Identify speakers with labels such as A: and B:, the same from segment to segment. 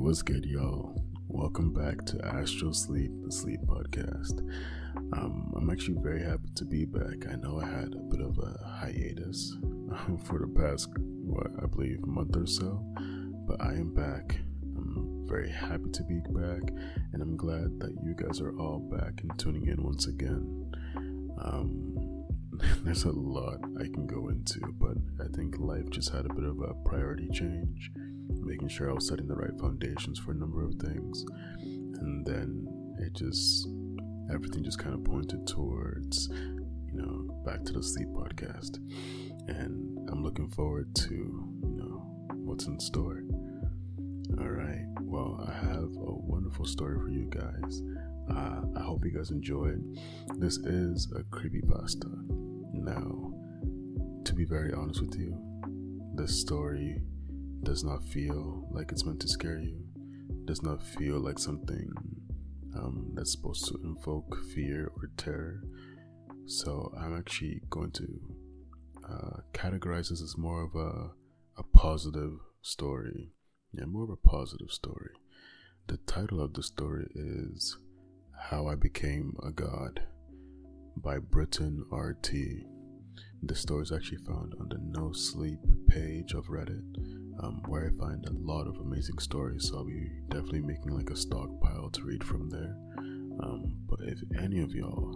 A: what's good, y'all? Welcome back to Astral Sleep, the Sleep Podcast. Um, I'm actually very happy to be back. I know I had a bit of a hiatus for the past, what, I believe, month or so, but I am back. I'm very happy to be back, and I'm glad that you guys are all back and tuning in once again. Um, there's a lot I can go into, but I think life just had a bit of a priority change making sure I was setting the right foundations for a number of things. And then it just, everything just kind of pointed towards, you know, back to the sleep podcast. And I'm looking forward to, you know, what's in store. All right. Well, I have a wonderful story for you guys. Uh, I hope you guys enjoy it. This is a creepy pasta. Now, to be very honest with you, this story does not feel like it's meant to scare you, does not feel like something um, that's supposed to invoke fear or terror. So I'm actually going to uh, categorize this as more of a, a positive story. Yeah, more of a positive story. The title of the story is How I Became a God by Britton RT. The story is actually found on the No Sleep page of Reddit um, where I find a lot of amazing stories. So I'll be definitely making like a stockpile to read from there. Um, but if any of y'all,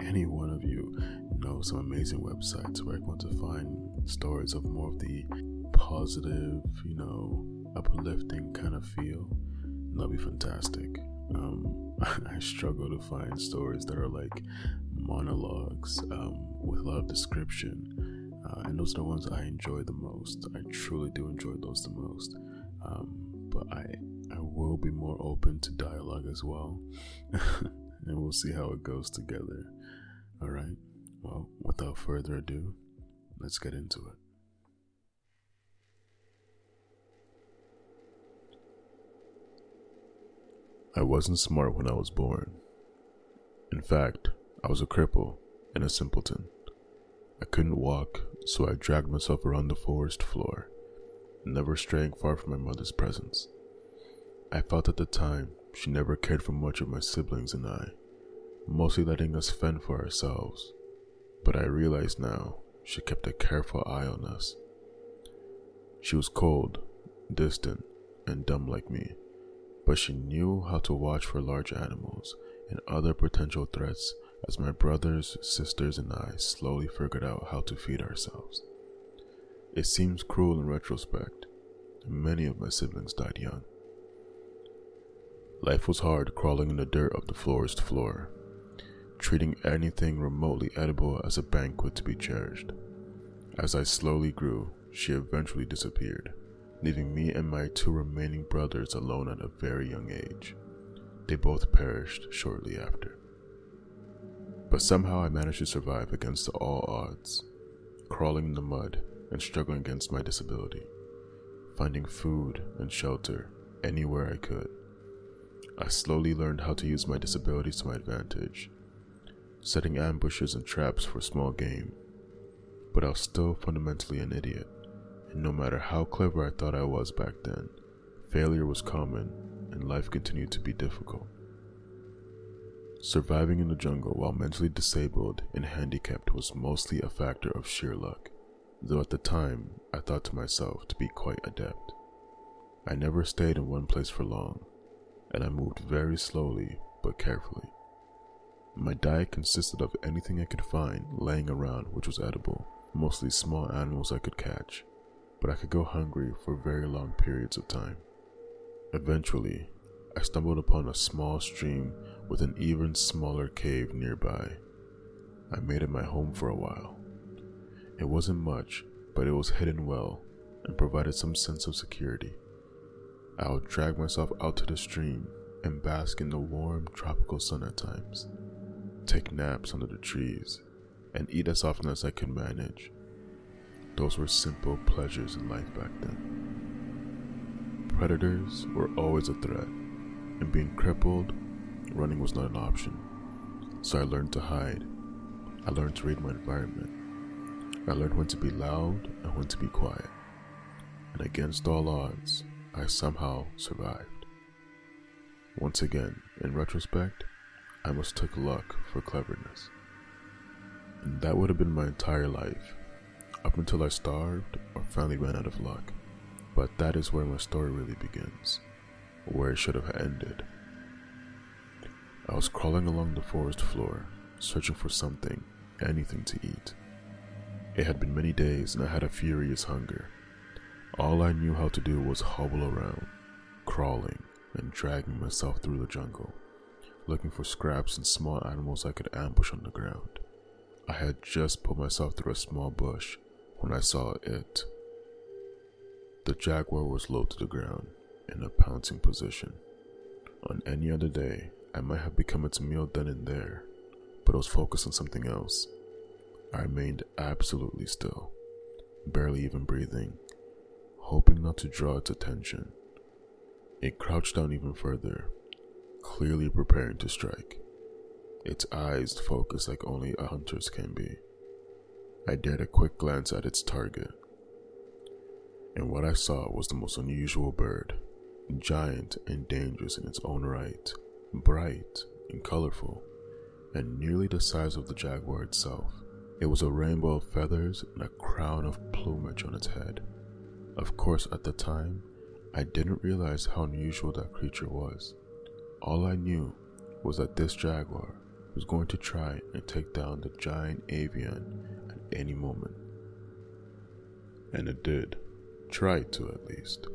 A: any one of you, know some amazing websites where I want to find stories of more of the positive, you know, uplifting kind of feel, that'd be fantastic. Um, I struggle to find stories that are like monologues um, with a lot of description uh, and those are the ones I enjoy the most. I truly do enjoy those the most. Um, but I I will be more open to dialogue as well, and we'll see how it goes together. All right. Well, without further ado, let's get into it. I wasn't smart when I was born. In fact, I was a cripple and a simpleton. I couldn't walk, so I dragged myself around the forest floor, never straying far from my mother's presence. I felt at the time she never cared for much of my siblings and I, mostly letting us fend for ourselves. But I realize now she kept a careful eye on us. She was cold, distant, and dumb like me, but she knew how to watch for large animals and other potential threats as my brothers, sisters, and I slowly figured out how to feed ourselves. It seems cruel in retrospect. Many of my siblings died young. Life was hard crawling in the dirt of the forest floor, treating anything remotely edible as a banquet to be cherished. As I slowly grew, she eventually disappeared, leaving me and my two remaining brothers alone at a very young age. They both perished shortly after. But somehow I managed to survive against all odds, crawling in the mud and struggling against my disability, finding food and shelter anywhere I could. I slowly learned how to use my disabilities to my advantage, setting ambushes and traps for small game. But I was still fundamentally an idiot, and no matter how clever I thought I was back then, failure was common and life continued to be difficult. Surviving in the jungle while mentally disabled and handicapped was mostly a factor of sheer luck, though at the time I thought to myself to be quite adept. I never stayed in one place for long, and I moved very slowly but carefully. My diet consisted of anything I could find laying around which was edible, mostly small animals I could catch, but I could go hungry for very long periods of time. Eventually, I stumbled upon a small stream with an even smaller cave nearby. I made it my home for a while. It wasn't much, but it was hidden well and provided some sense of security. I would drag myself out to the stream and bask in the warm tropical sun at times, take naps under the trees, and eat as often as I could manage. Those were simple pleasures in life back then. Predators were always a threat, and being crippled running was not an option. So I learned to hide. I learned to read my environment. I learned when to be loud and when to be quiet. And against all odds, I somehow survived. Once again, in retrospect, I mistook luck for cleverness. And that would have been my entire life, up until I starved or finally ran out of luck. But that is where my story really begins, where it should have ended. I was crawling along the forest floor, searching for something, anything to eat. It had been many days and I had a furious hunger. All I knew how to do was hobble around, crawling and dragging myself through the jungle, looking for scraps and small animals I could ambush on the ground. I had just put myself through a small bush when I saw it. The jaguar was low to the ground, in a pouncing position. On any other day, I might have become its meal then and there, but I was focused on something else. I remained absolutely still, barely even breathing, hoping not to draw its attention. It crouched down even further, clearly preparing to strike. Its eyes focused like only a hunter's can be. I dared a quick glance at its target, and what I saw was the most unusual bird, giant and dangerous in its own right, bright and colorful, and nearly the size of the jaguar itself. It was a rainbow of feathers and a crown of plumage on its head. Of course, at the time, I didn't realize how unusual that creature was. All I knew was that this jaguar was going to try and take down the giant avian at any moment. And it did. Tried to, at least.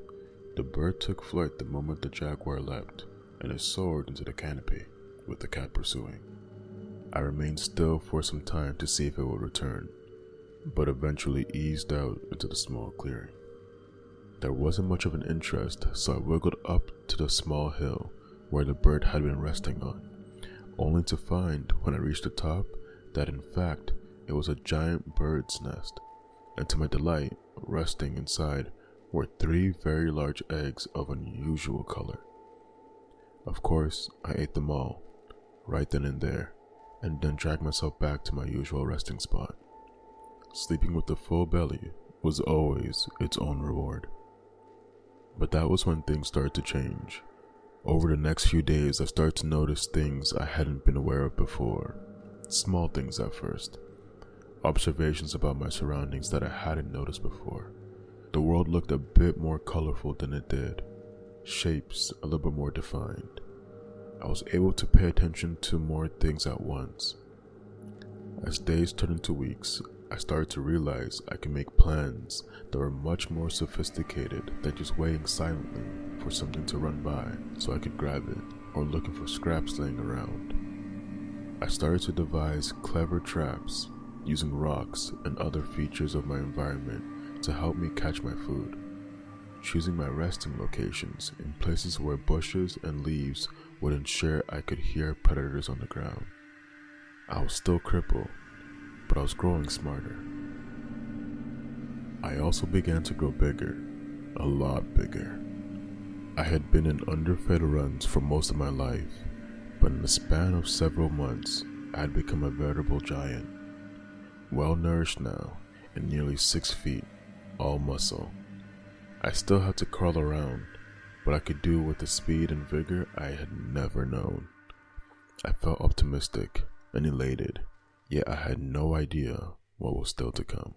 A: The bird took flight the moment the jaguar leapt, and it soared into the canopy, with the cat pursuing. I remained still for some time to see if it would return, but eventually eased out into the small clearing. There wasn't much of an interest, so I wiggled up to the small hill where the bird had been resting on, only to find, when I reached the top, that in fact it was a giant bird's nest, and to my delight, resting inside were three very large eggs of unusual color. Of course, I ate them all, right then and there, and then dragged myself back to my usual resting spot. Sleeping with a full belly was always its own reward. But that was when things started to change. Over the next few days, I started to notice things I hadn't been aware of before. Small things at first. Observations about my surroundings that I hadn't noticed before. The world looked a bit more colorful than it did, shapes a little bit more defined. I was able to pay attention to more things at once. As days turned into weeks, I started to realize I could make plans that were much more sophisticated than just waiting silently for something to run by so I could grab it or looking for scraps laying around. I started to devise clever traps using rocks and other features of my environment to help me catch my food, choosing my resting locations in places where bushes and leaves would ensure I could hear predators on the ground. I was still crippled, but I was growing smarter. I also began to grow bigger, a lot bigger. I had been in underfed runs for most of my life, but in the span of several months, I had become a veritable giant. Well nourished now, and nearly six feet, all muscle. I still had to crawl around, but I could do it with the speed and vigor I had never known. I felt optimistic and elated, yet I had no idea what was still to come.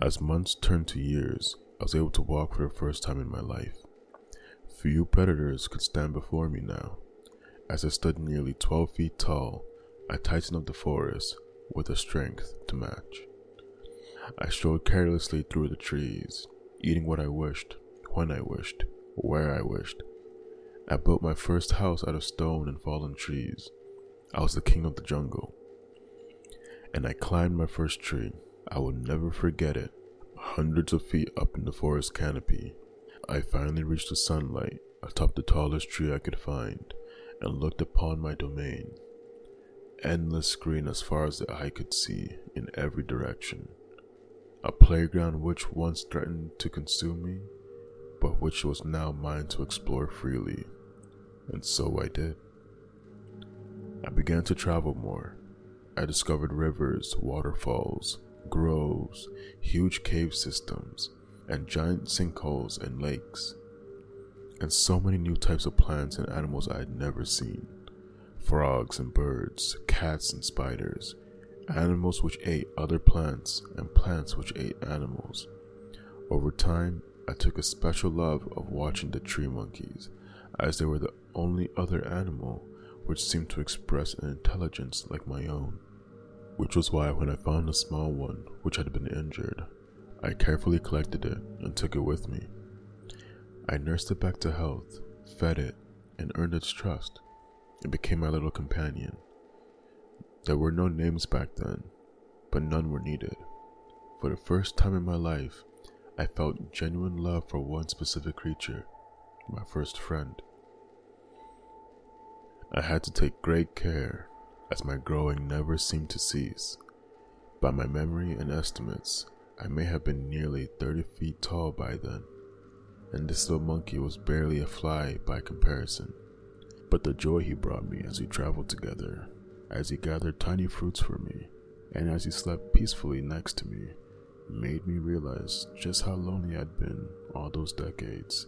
A: As months turned to years, I was able to walk for the first time in my life. Few predators could stand before me now. As I stood nearly 12 feet tall, I tightened up the forest with a strength to match. I strode carelessly through the trees, eating what I wished when I wished, where I wished. I built my first house out of stone and fallen trees. I was the king of the jungle. And I climbed my first tree. I will never forget it. Hundreds of feet up in the forest canopy, I finally reached the sunlight atop the tallest tree I could find and looked upon my domain. Endless green as far as the eye could see in every direction. A playground which once threatened to consume me but which was now mine to explore freely. And so I did. I began to travel more. I discovered rivers, waterfalls, groves, huge cave systems, and giant sinkholes and lakes. and so many new types of plants and animals I had never seen frogs and birds, cats and spiders, animals which ate other plants, and plants which ate animals. Over time, I took a special love of watching the tree monkeys, as they were the only other animal which seemed to express an intelligence like my own. Which was why, when I found a small one which had been injured, I carefully collected it and took it with me. I nursed it back to health, fed it, and earned its trust. It became my little companion. There were no names back then, but none were needed. For the first time in my life, I felt genuine love for one specific creature, my first friend. I had to take great care, as my growing never seemed to cease. By my memory and estimates, I may have been nearly 30 feet tall by then and this little monkey was barely a fly by comparison. But the joy he brought me as we traveled together, as he gathered tiny fruits for me, and as he slept peacefully next to me, made me realize just how lonely I'd been all those decades,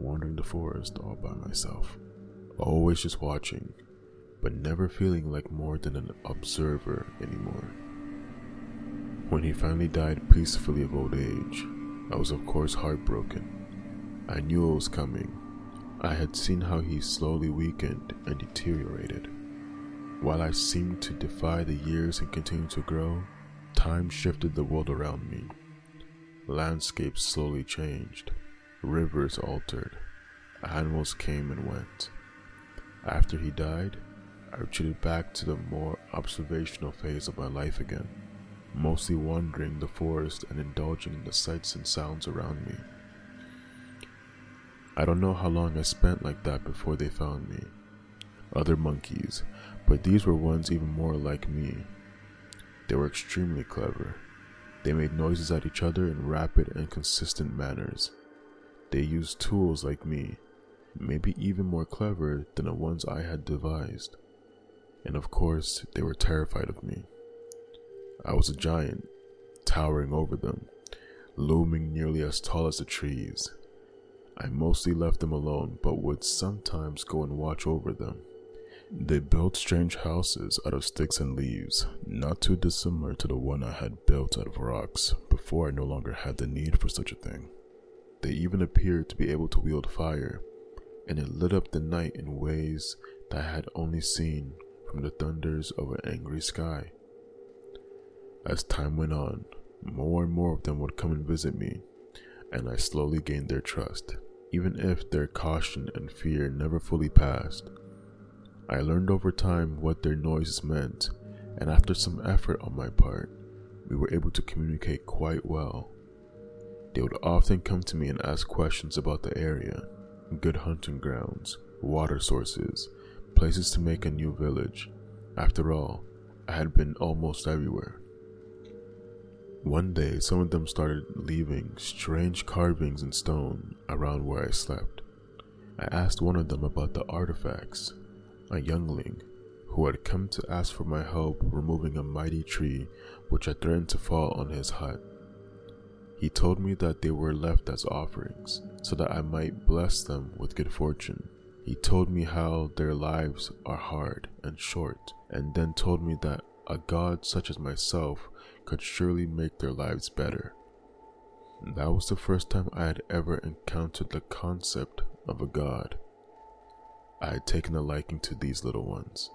A: wandering the forest all by myself. Always just watching, but never feeling like more than an observer anymore. When he finally died peacefully of old age, I was of course heartbroken I knew it was coming. I had seen how he slowly weakened and deteriorated. While I seemed to defy the years and continue to grow, time shifted the world around me. Landscapes slowly changed, rivers altered, animals came and went. After he died, I retreated back to the more observational phase of my life again, mostly wandering the forest and indulging in the sights and sounds around me. I don't know how long I spent like that before they found me. Other monkeys, but these were ones even more like me. They were extremely clever. They made noises at each other in rapid and consistent manners. They used tools like me, maybe even more clever than the ones I had devised. And of course, they were terrified of me. I was a giant, towering over them, looming nearly as tall as the trees, I mostly left them alone, but would sometimes go and watch over them. They built strange houses out of sticks and leaves, not too dissimilar to the one I had built out of rocks before I no longer had the need for such a thing. They even appeared to be able to wield fire, and it lit up the night in ways that I had only seen from the thunders of an angry sky. As time went on, more and more of them would come and visit me, and I slowly gained their trust even if their caution and fear never fully passed. I learned over time what their noises meant, and after some effort on my part, we were able to communicate quite well. They would often come to me and ask questions about the area, good hunting grounds, water sources, places to make a new village. After all, I had been almost everywhere. One day, some of them started leaving strange carvings in stone around where I slept. I asked one of them about the artifacts, a youngling who had come to ask for my help removing a mighty tree which had threatened to fall on his hut. He told me that they were left as offerings so that I might bless them with good fortune. He told me how their lives are hard and short, and then told me that a god such as myself could surely make their lives better. That was the first time I had ever encountered the concept of a god. I had taken a liking to these little ones,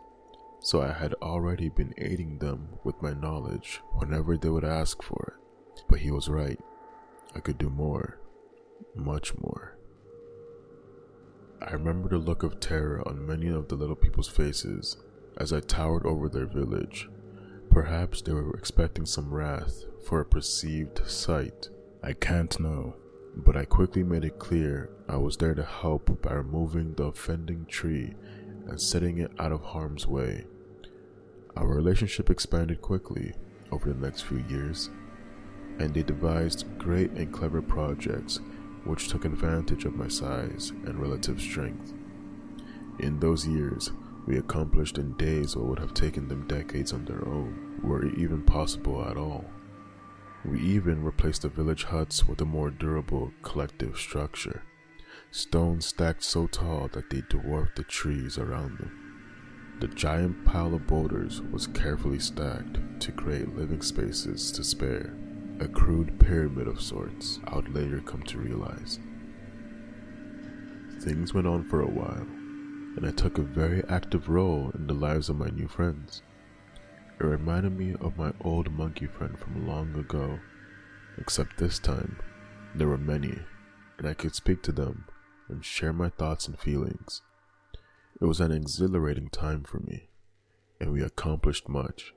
A: so I had already been aiding them with my knowledge whenever they would ask for it. But he was right. I could do more, much more. I remember the look of terror on many of the little people's faces as I towered over their village Perhaps they were expecting some wrath for a perceived sight. I can't know, but I quickly made it clear I was there to help by removing the offending tree and setting it out of harm's way. Our relationship expanded quickly over the next few years, and they devised great and clever projects which took advantage of my size and relative strength. In those years, we accomplished in days what would have taken them decades on their own, were it even possible at all. We even replaced the village huts with a more durable collective structure, stones stacked so tall that they dwarfed the trees around them. The giant pile of boulders was carefully stacked to create living spaces to spare, a crude pyramid of sorts, I would later come to realize. Things went on for a while, and I took a very active role in the lives of my new friends. It reminded me of my old monkey friend from long ago, except this time there were many, and I could speak to them and share my thoughts and feelings. It was an exhilarating time for me, and we accomplished much.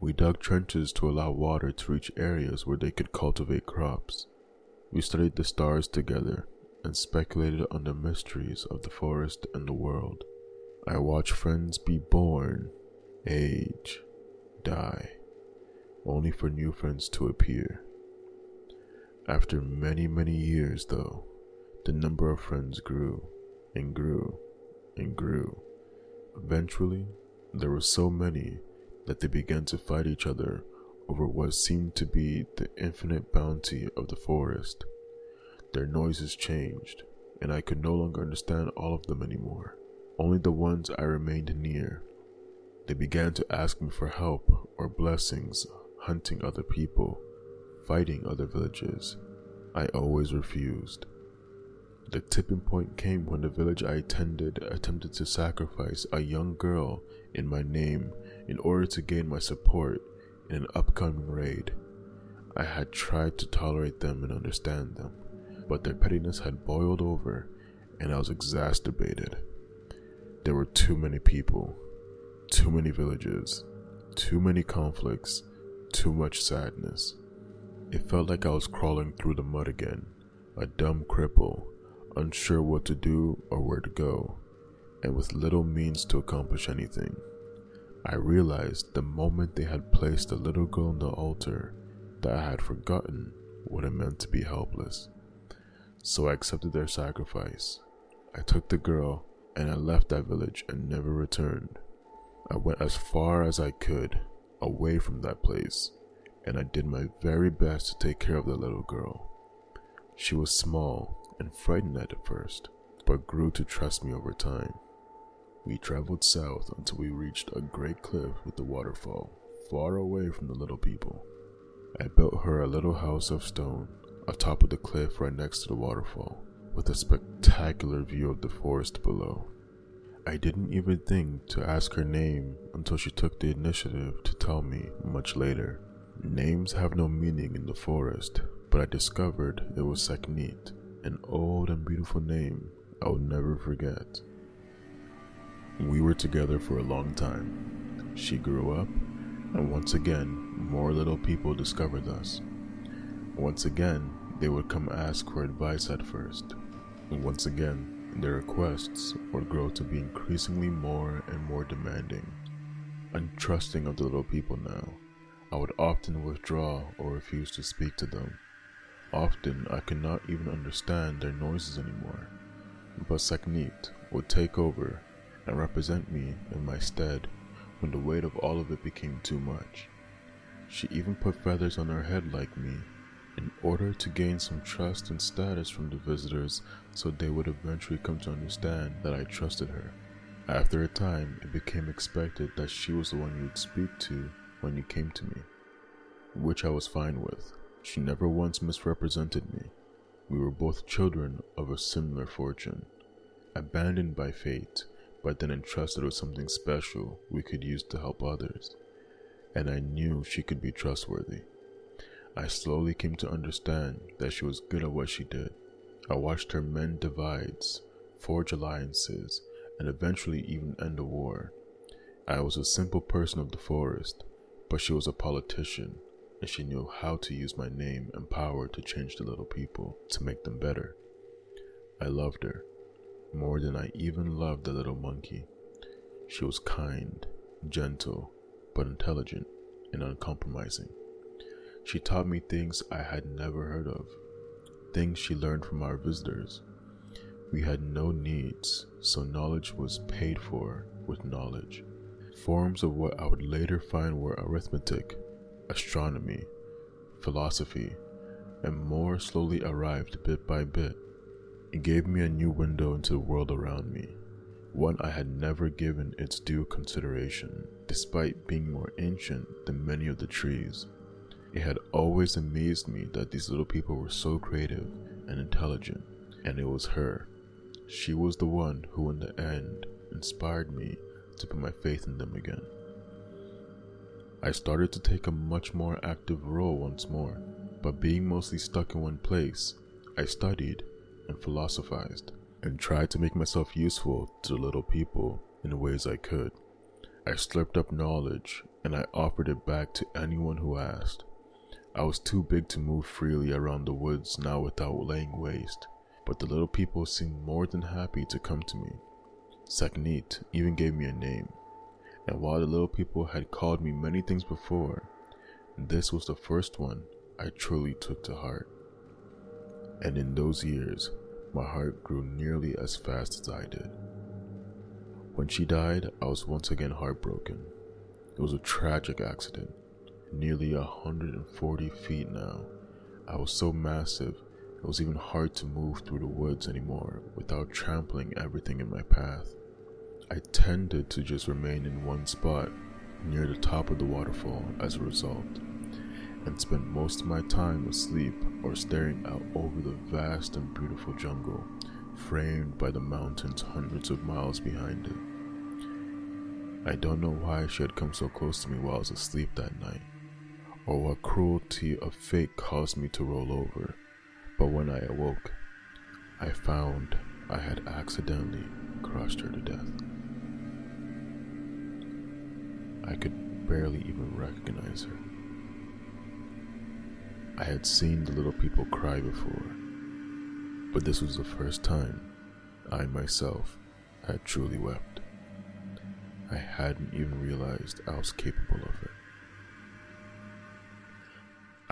A: We dug trenches to allow water to reach areas where they could cultivate crops. We studied the stars together and speculated on the mysteries of the forest and the world. I watched friends be born, age, die, only for new friends to appear. After many, many years, though, the number of friends grew and grew and grew. Eventually, there were so many that they began to fight each other over what seemed to be the infinite bounty of the forest. Their noises changed, and I could no longer understand all of them anymore, only the ones I remained near. They began to ask me for help or blessings, hunting other people, fighting other villages. I always refused. The tipping point came when the village I attended attempted to sacrifice a young girl in my name in order to gain my support in an upcoming raid. I had tried to tolerate them and understand them, but their pettiness had boiled over and I was exacerbated. There were too many people, too many villages, too many conflicts, too much sadness. It felt like I was crawling through the mud again, a dumb cripple, unsure what to do or where to go, and with little means to accomplish anything. I realized the moment they had placed the little girl on the altar that I had forgotten what it meant to be helpless. So I accepted their sacrifice. I took the girl and I left that village and never returned. I went as far as I could away from that place, and I did my very best to take care of the little girl. She was small and frightened at first, but grew to trust me over time. We traveled south until we reached a great cliff with a waterfall, far away from the little people. I built her a little house of stone atop of the cliff right next to the waterfall, with a spectacular view of the forest below. I didn't even think to ask her name until she took the initiative to tell me much later. Names have no meaning in the forest, but I discovered it was Sekhmet, an old and beautiful name I will never forget. We were together for a long time. She grew up, and once again, more little people discovered us. Once again, they would come ask for advice at first. And once again, their requests would grow to be increasingly more and more demanding. Untrusting of the little people now, I would often withdraw or refuse to speak to them. Often, I could not even understand their noises anymore. But Sekhmet would take over and represent me in my stead when the weight of all of it became too much. She even put feathers on her head like me in order to gain some trust and status from the visitors so they would eventually come to understand that I trusted her. After a time, it became expected that she was the one you would speak to when you came to me, which I was fine with. She never once misrepresented me. We were both children of a similar fortune, abandoned by fate but then entrusted with something special we could use to help others. And I knew she could be trustworthy. I slowly came to understand that she was good at what she did. I watched her mend divides, forge alliances, and eventually even end a war. I was a simple person of the forest, but she was a politician, and she knew how to use my name and power to change the little people, to make them better. I loved her, more than I even loved the little monkey. She was kind, gentle, but intelligent and uncompromising. She taught me things I had never heard of, things she learned from our visitors. We had no needs, so knowledge was paid for with knowledge. Forms of what I would later find were arithmetic, astronomy, philosophy, and more slowly arrived bit by bit It gave me a new window into the world around me, one I had never given its due consideration, despite being more ancient than many of the trees. It had always amazed me that these little people were so creative and intelligent, and it was her. She was the one who, in the end, inspired me to put my faith in them again. I started to take a much more active role once more, but being mostly stuck in one place, I studied and philosophized and tried to make myself useful to the little people in the ways I could. I slurped up knowledge and I offered it back to anyone who asked. I was too big to move freely around the woods now without laying waste, but the little people seemed more than happy to come to me. Sekhmet even gave me a name, and while the little people had called me many things before, this was the first one I truly took to heart. And in those years, my heart grew nearly as fast as I did. When she died, I was once again heartbroken. It was a tragic accident, nearly 140 feet now. I was so massive, it was even hard to move through the woods anymore without trampling everything in my path. I tended to just remain in one spot near the top of the waterfall as a result, and spent most of my time asleep or staring out over the vast and beautiful jungle, framed by the mountains hundreds of miles behind it. I don't know why she had come so close to me while I was asleep that night, or what cruelty of fate caused me to roll over, but when I awoke, I found I had accidentally crushed her to death. I could barely even recognize her. I had seen the little people cry before, but this was the first time I myself had truly wept. I hadn't even realized I was capable of it.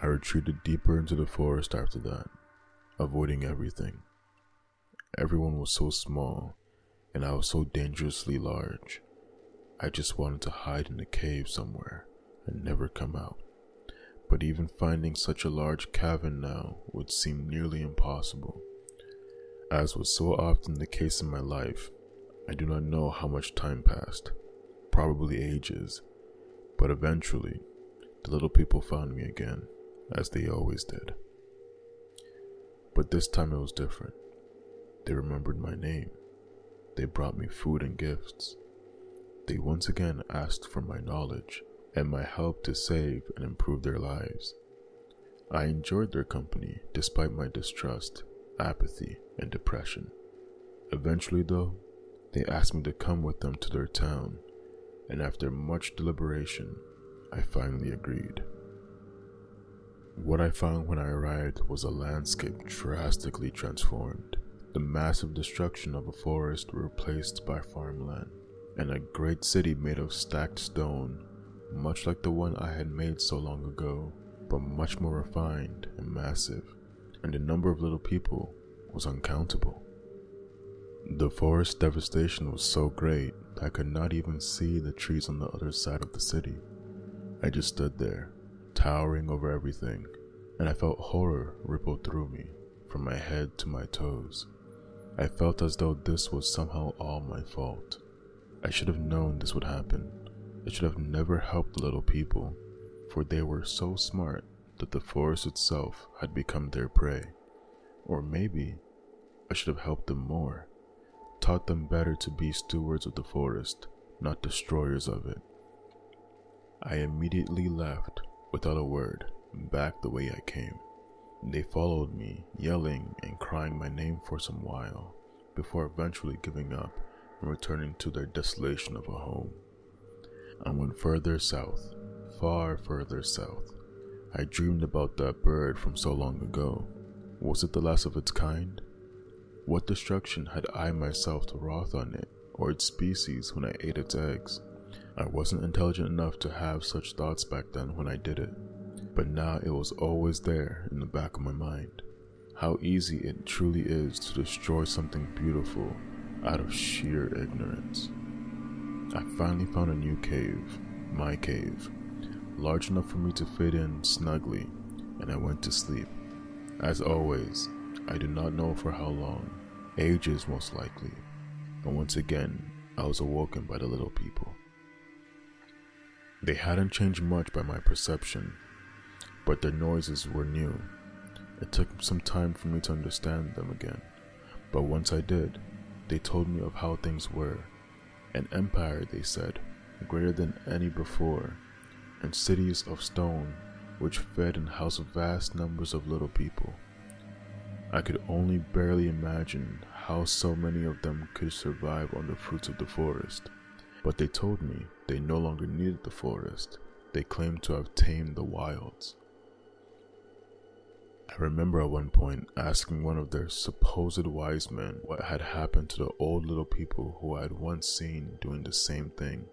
A: I retreated deeper into the forest after that, avoiding everything. Everyone was so small, and I was so dangerously large. I just wanted to hide in a cave somewhere and never come out. But even finding such a large cavern now would seem nearly impossible. As was so often the case in my life, I do not know how much time passed, probably ages, but eventually, the little people found me again, as they always did. But this time it was different. They remembered my name. They brought me food and gifts. They once again asked for my knowledge and my help to save and improve their lives. I enjoyed their company despite my distrust, apathy, and depression. Eventually, though, they asked me to come with them to their town, and after much deliberation, I finally agreed. What I found when I arrived was a landscape drastically transformed. The massive destruction of a forest replaced by farmland and a great city made of stacked stone, much like the one I had made so long ago, but much more refined and massive, and the number of little people was uncountable. The forest devastation was so great that I could not even see the trees on the other side of the city. I just stood there, towering over everything, and I felt horror ripple through me, from my head to my toes. I felt as though this was somehow all my fault. I should have known this would happen. I should have never helped the little people, for they were so smart that the forest itself had become their prey. Or maybe I should have helped them more, taught them better to be stewards of the forest, not destroyers of it. I immediately left without a word, back the way I came. They followed me, yelling and crying my name for some while, before eventually giving up and returning to their desolation of a home. I went further south, far further south. I dreamed about that bird from so long ago. Was it the last of its kind? What destruction had I myself wrought on it or its species when I ate its eggs? I wasn't intelligent enough to have such thoughts back then when I did it, but now it was always there in the back of my mind. How easy it truly is to destroy something beautiful out of sheer ignorance. I finally found a new cave, my cave, large enough for me to fit in snugly, and I went to sleep. As always, I do not know for how long, ages most likely, and once again, I was awoken by the little people. They hadn't changed much by my perception, but their noises were new. It took some time for me to understand them again, but once I did, they told me of how things were. An empire, they said, greater than any before, and cities of stone which fed and housed vast numbers of little people. I could only barely imagine how so many of them could survive on the fruits of the forest. But they told me they no longer needed the forest. They claimed to have tamed the wilds. I remember at one point asking one of their supposed wise men what had happened to the old little people who I had once seen doing the same thing.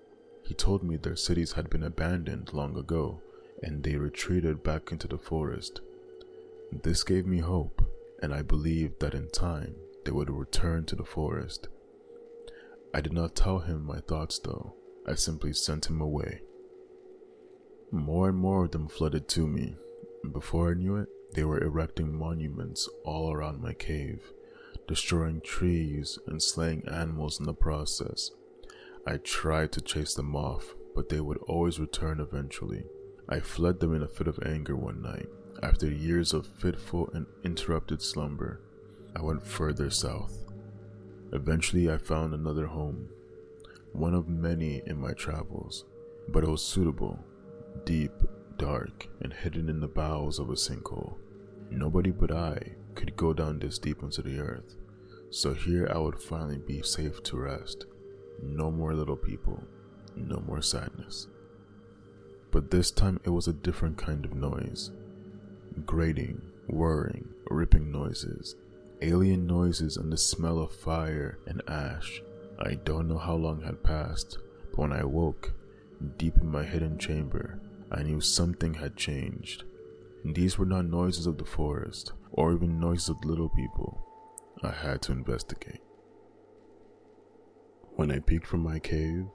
A: He told me their cities had been abandoned long ago and they retreated back into the forest. This gave me hope, and I believed that in time they would return to the forest. I did not tell him my thoughts though, I simply sent him away. More and more of them flooded to me, and before I knew it, they were erecting monuments all around my cave, destroying trees and slaying animals in the process. I tried to chase them off, but they would always return eventually. I fled them in a fit of anger one night. After years of fitful and interrupted slumber, I went further south. Eventually, I found another home, one of many in my travels, but it was suitable, deep, dark, and hidden in the bowels of a sinkhole. Nobody but I could go down this deep into the earth, so here I would finally be safe to rest. No more little people, no more sadness. But this time it was a different kind of noise grating, whirring, ripping noises alien noises and the smell of fire and ash. I don't know how long had passed, but when I woke, deep in my hidden chamber, I knew something had changed. And these were not noises of the forest, or even noises of little people. I had to investigate. When I peeked from my cave,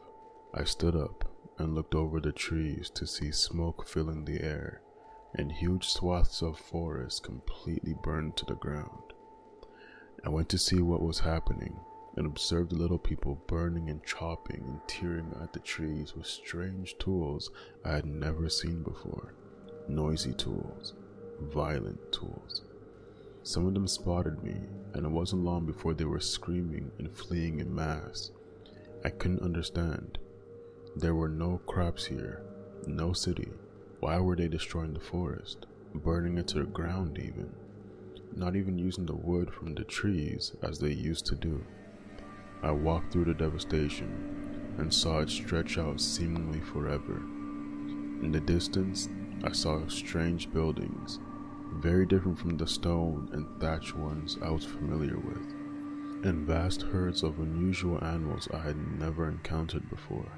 A: I stood up and looked over the trees to see smoke filling the air and huge swaths of forest completely burned to the ground. I went to see what was happening and observed the little people burning and chopping and tearing at the trees with strange tools I had never seen before. Noisy tools, violent tools. Some of them spotted me, and it wasn't long before they were screaming and fleeing in mass. I couldn't understand. There were no crops here, no city. Why were they destroying the forest, burning it to the ground even? not even using the wood from the trees as they used to do. I walked through the devastation and saw it stretch out seemingly forever. In the distance, I saw strange buildings, very different from the stone and thatch ones I was familiar with, and vast herds of unusual animals I had never encountered before.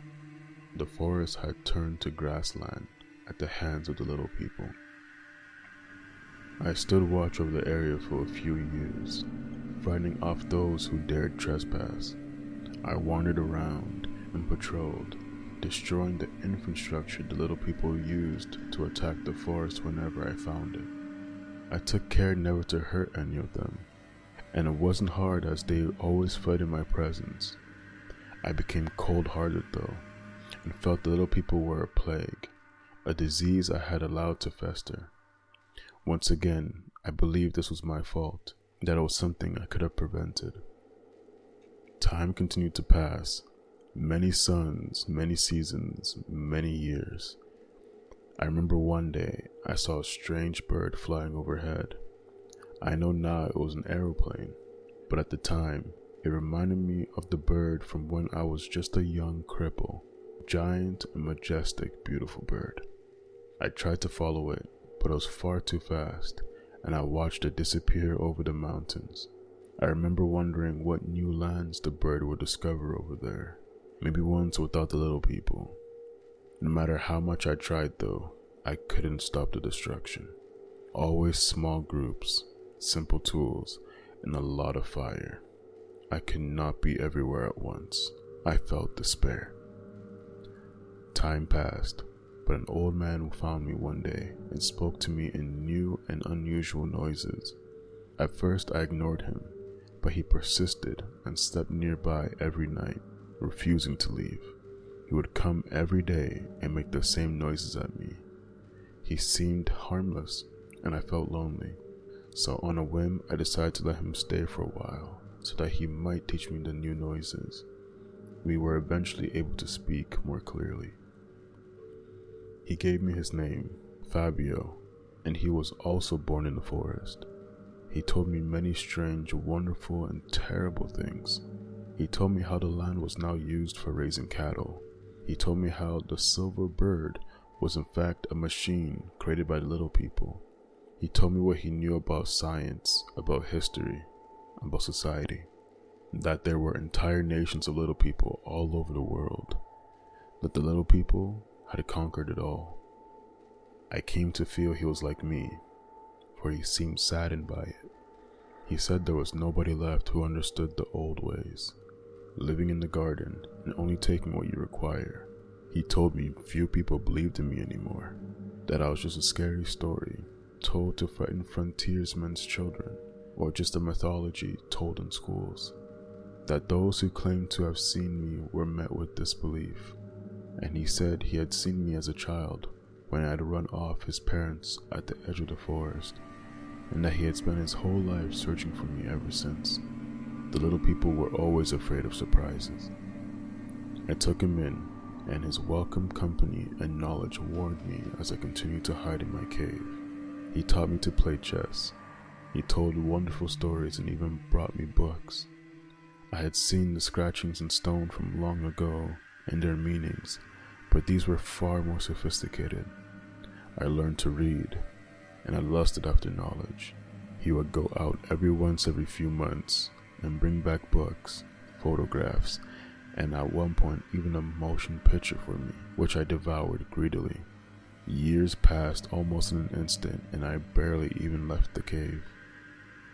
A: The forest had turned to grassland at the hands of the little people. I stood watch over the area for a few years, fighting off those who dared trespass. I wandered around and patrolled, destroying the infrastructure the little people used to attack the forest whenever I found it. I took care never to hurt any of them, and it wasn't hard as they always fled in my presence. I became cold hearted though, and felt the little people were a plague, a disease I had allowed to fester. Once again, I believe this was my fault, that it was something I could have prevented. Time continued to pass, many suns, many seasons, many years. I remember one day I saw a strange bird flying overhead. I know now it was an aeroplane, but at the time, it reminded me of the bird from when I was just a young cripple. Giant and majestic, beautiful bird. I tried to follow it, but it was far too fast, and I watched it disappear over the mountains. I remember wondering what new lands the bird would discover over there. Maybe ones without the little people. No matter how much I tried, though, I couldn't stop the destruction. Always small groups, simple tools, and a lot of fire. I could not be everywhere at once. I felt despair. Time passed, but an old man found me one day and spoke to me in new and unusual noises. At first, I ignored him, but he persisted and slept nearby every night, refusing to leave. He would come every day and make the same noises at me. He seemed harmless, and I felt lonely. So, on a whim, I decided to let him stay for a while so that he might teach me the new noises. We were eventually able to speak more clearly. He gave me his name, Fabio, and he was also born in the forest. He told me many strange, wonderful, and terrible things. He told me how the land was now used for raising cattle. He told me how the silver bird was in fact a machine created by the little people. He told me what he knew about science, about history, about society. That there were entire nations of little people all over the world. That the little people had conquered it all. I came to feel he was like me, for he seemed saddened by it. He said there was nobody left who understood the old ways, living in the garden and only taking what you require. He told me few people believed in me anymore, that I was just a scary story told to frighten frontiersmen's children, or just a mythology told in schools. That those who claimed to have seen me were met with disbelief, and he said he had seen me as a child when I had run off his parents at the edge of the forest, and that he had spent his whole life searching for me ever since. The little people were always afraid of surprises. I took him in, and his welcome company and knowledge warmed me as I continued to hide in my cave. He taught me to play chess. He told wonderful stories and even brought me books. I had seen the scratchings in stone from long ago and their meanings, but these were far more sophisticated. I learned to read, and I lusted after knowledge. He would go out every once every few months and bring back books, photographs, and at one point even a motion picture for me, which I devoured greedily. Years passed almost in an instant, and I barely even left the cave.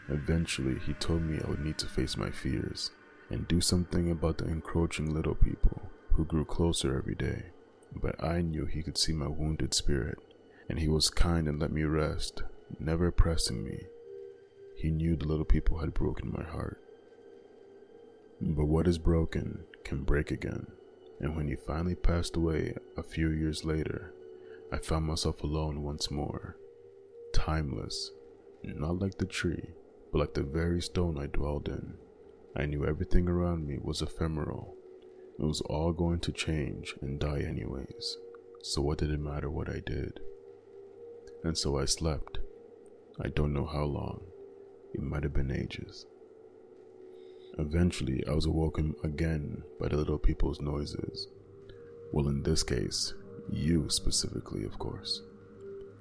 A: Eventually, he told me I would need to face my fears and do something about the encroaching little people who grew closer every day. But I knew he could see my wounded spirit, and he was kind and let me rest, never pressing me. He knew the little people had broken my heart. But what is broken can break again, and when he finally passed away a few years later, I found myself alone once more, timeless, not like the tree, but like the very stone I dwelled in. I knew everything around me was ephemeral. It was all going to change and die anyways, so what did it matter what I did? And so I slept. I don't know how long. It might have been ages. Eventually, I was awoken again by the little people's noises. Well, in this case, you specifically, of course.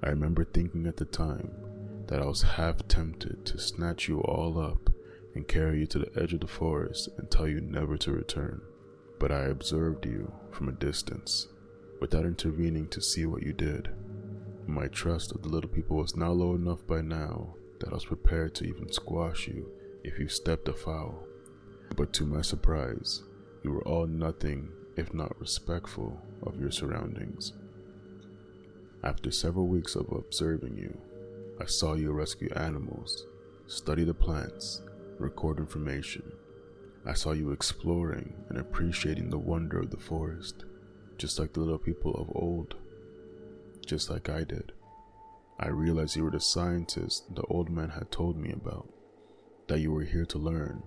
A: I remember thinking at the time that I was half tempted to snatch you all up and carry you to the edge of the forest and tell you never to return. But I observed you from a distance, without intervening to see what you did. My trust of the little people was now low enough by now that I was prepared to even squash you if you stepped afoul. But to my surprise, you were all nothing if not respectful, of your surroundings. After several weeks of observing you, I saw you rescue animals, study the plants, record information. I saw you exploring and appreciating the wonder of the forest, just like the little people of old, just like I did. I realized you were the scientist the old man had told me about, that you were here to learn,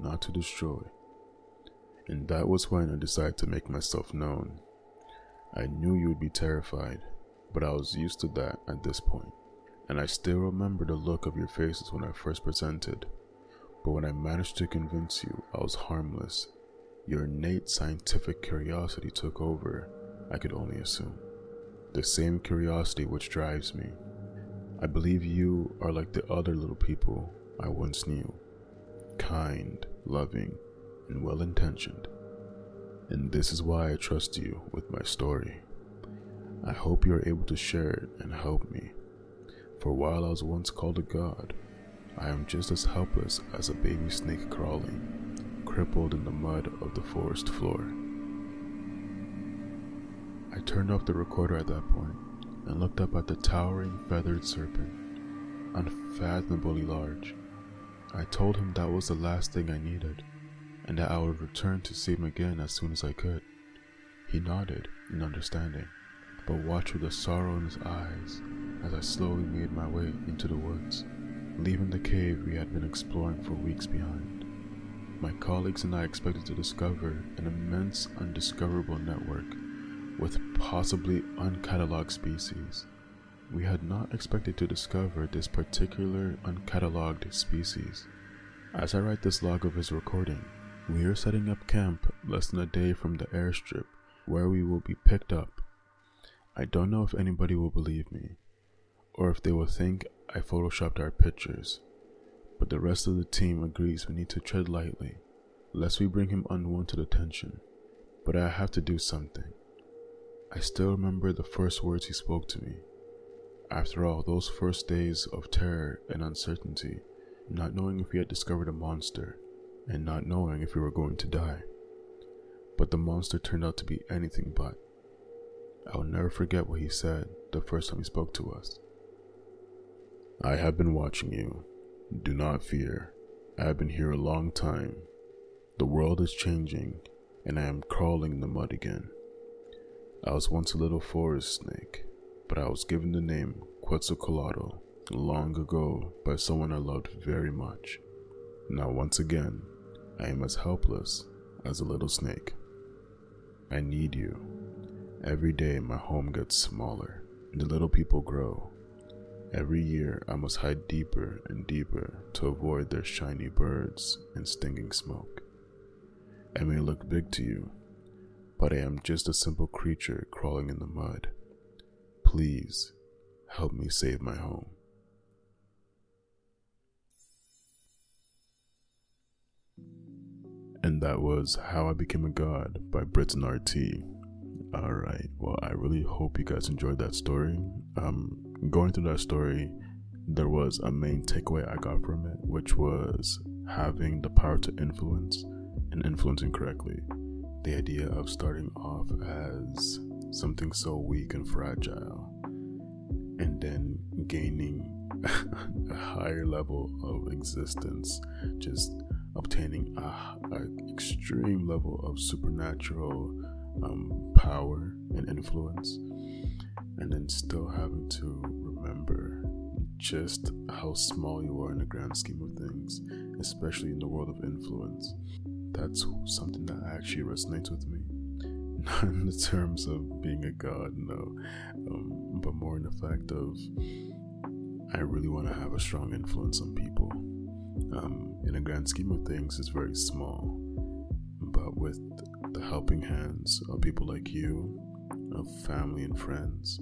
A: not to destroy and that was when I decided to make myself known. I knew you would be terrified, but I was used to that at this point, and I still remember the look of your faces when I first presented. But when I managed to convince you I was harmless, your innate scientific curiosity took over, I could only assume. The same curiosity which drives me. I believe you are like the other little people I once knew kind, loving, and well intentioned. And this is why I trust you with my story. I hope you are able to share it and help me. For while I was once called a god, I am just as helpless as a baby snake crawling, crippled in the mud of the forest floor. I turned off the recorder at that point and looked up at the towering feathered serpent, unfathomably large. I told him that was the last thing I needed, and that I would return to see him again as soon as I could. He nodded in understanding, but watched with a sorrow in his eyes as I slowly made my way into the woods, leaving the cave we had been exploring for weeks behind. My colleagues and I expected to discover an immense undiscoverable network with possibly uncatalogued species. We had not expected to discover this particular uncatalogued species. As I write this log of his recording, we are setting up camp less than a day from the airstrip where we will be picked up. I don't know if anybody will believe me, or if they will think I photoshopped our pictures, but the rest of the team agrees we need to tread lightly, lest we bring him unwanted attention. But I have to do something. I still remember the first words he spoke to me. After all, those first days of terror and uncertainty, not knowing if we had discovered a monster, and not knowing if we were going to die. But the monster turned out to be anything but. I'll never forget what he said the first time he spoke to us. I have been watching you. Do not fear. I have been here a long time. The world is changing, and I am crawling in the mud again. I was once a little forest snake, but I was given the name Quetzalcoatl long ago by someone I loved very much. Now, once again, I am as helpless as a little snake. I need you. Every day, my home gets smaller, and the little people grow. Every year, I must hide deeper and deeper to avoid their shiny birds and stinging smoke. I may look big to you, but I am just a simple creature crawling in the mud. Please help me save my home. And that was How I Became a God by Britton RT. Alright, well, I really hope you guys enjoyed that story. Um, going through that story, there was a main takeaway I got from it, which was having the power to influence and influencing correctly. The idea of starting off as something so weak and fragile and then gaining a higher level of existence, just obtaining a, a extreme level of supernatural um, power and influence, and then still having to remember just how small you are in the grand scheme of things, especially in the world of influence that's something that actually resonates with me. Not in the terms of being a god, no, um, but more in the fact of I really want to have a strong influence on people. Um, in a grand scheme of things, it's very small, but with the helping hands of people like you, of family and friends,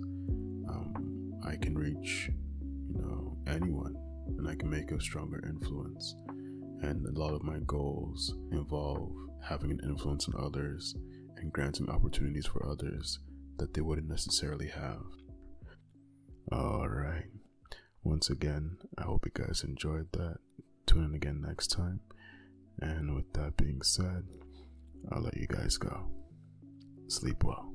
A: um, I can reach, you know, anyone, and I can make a stronger influence. And a lot of my goals involve having an influence on others and granting opportunities for others that they wouldn't necessarily have. Alright. Once again, I hope you guys enjoyed that. Tune in again next time. And with that being said, I'll let you guys go. Sleep well.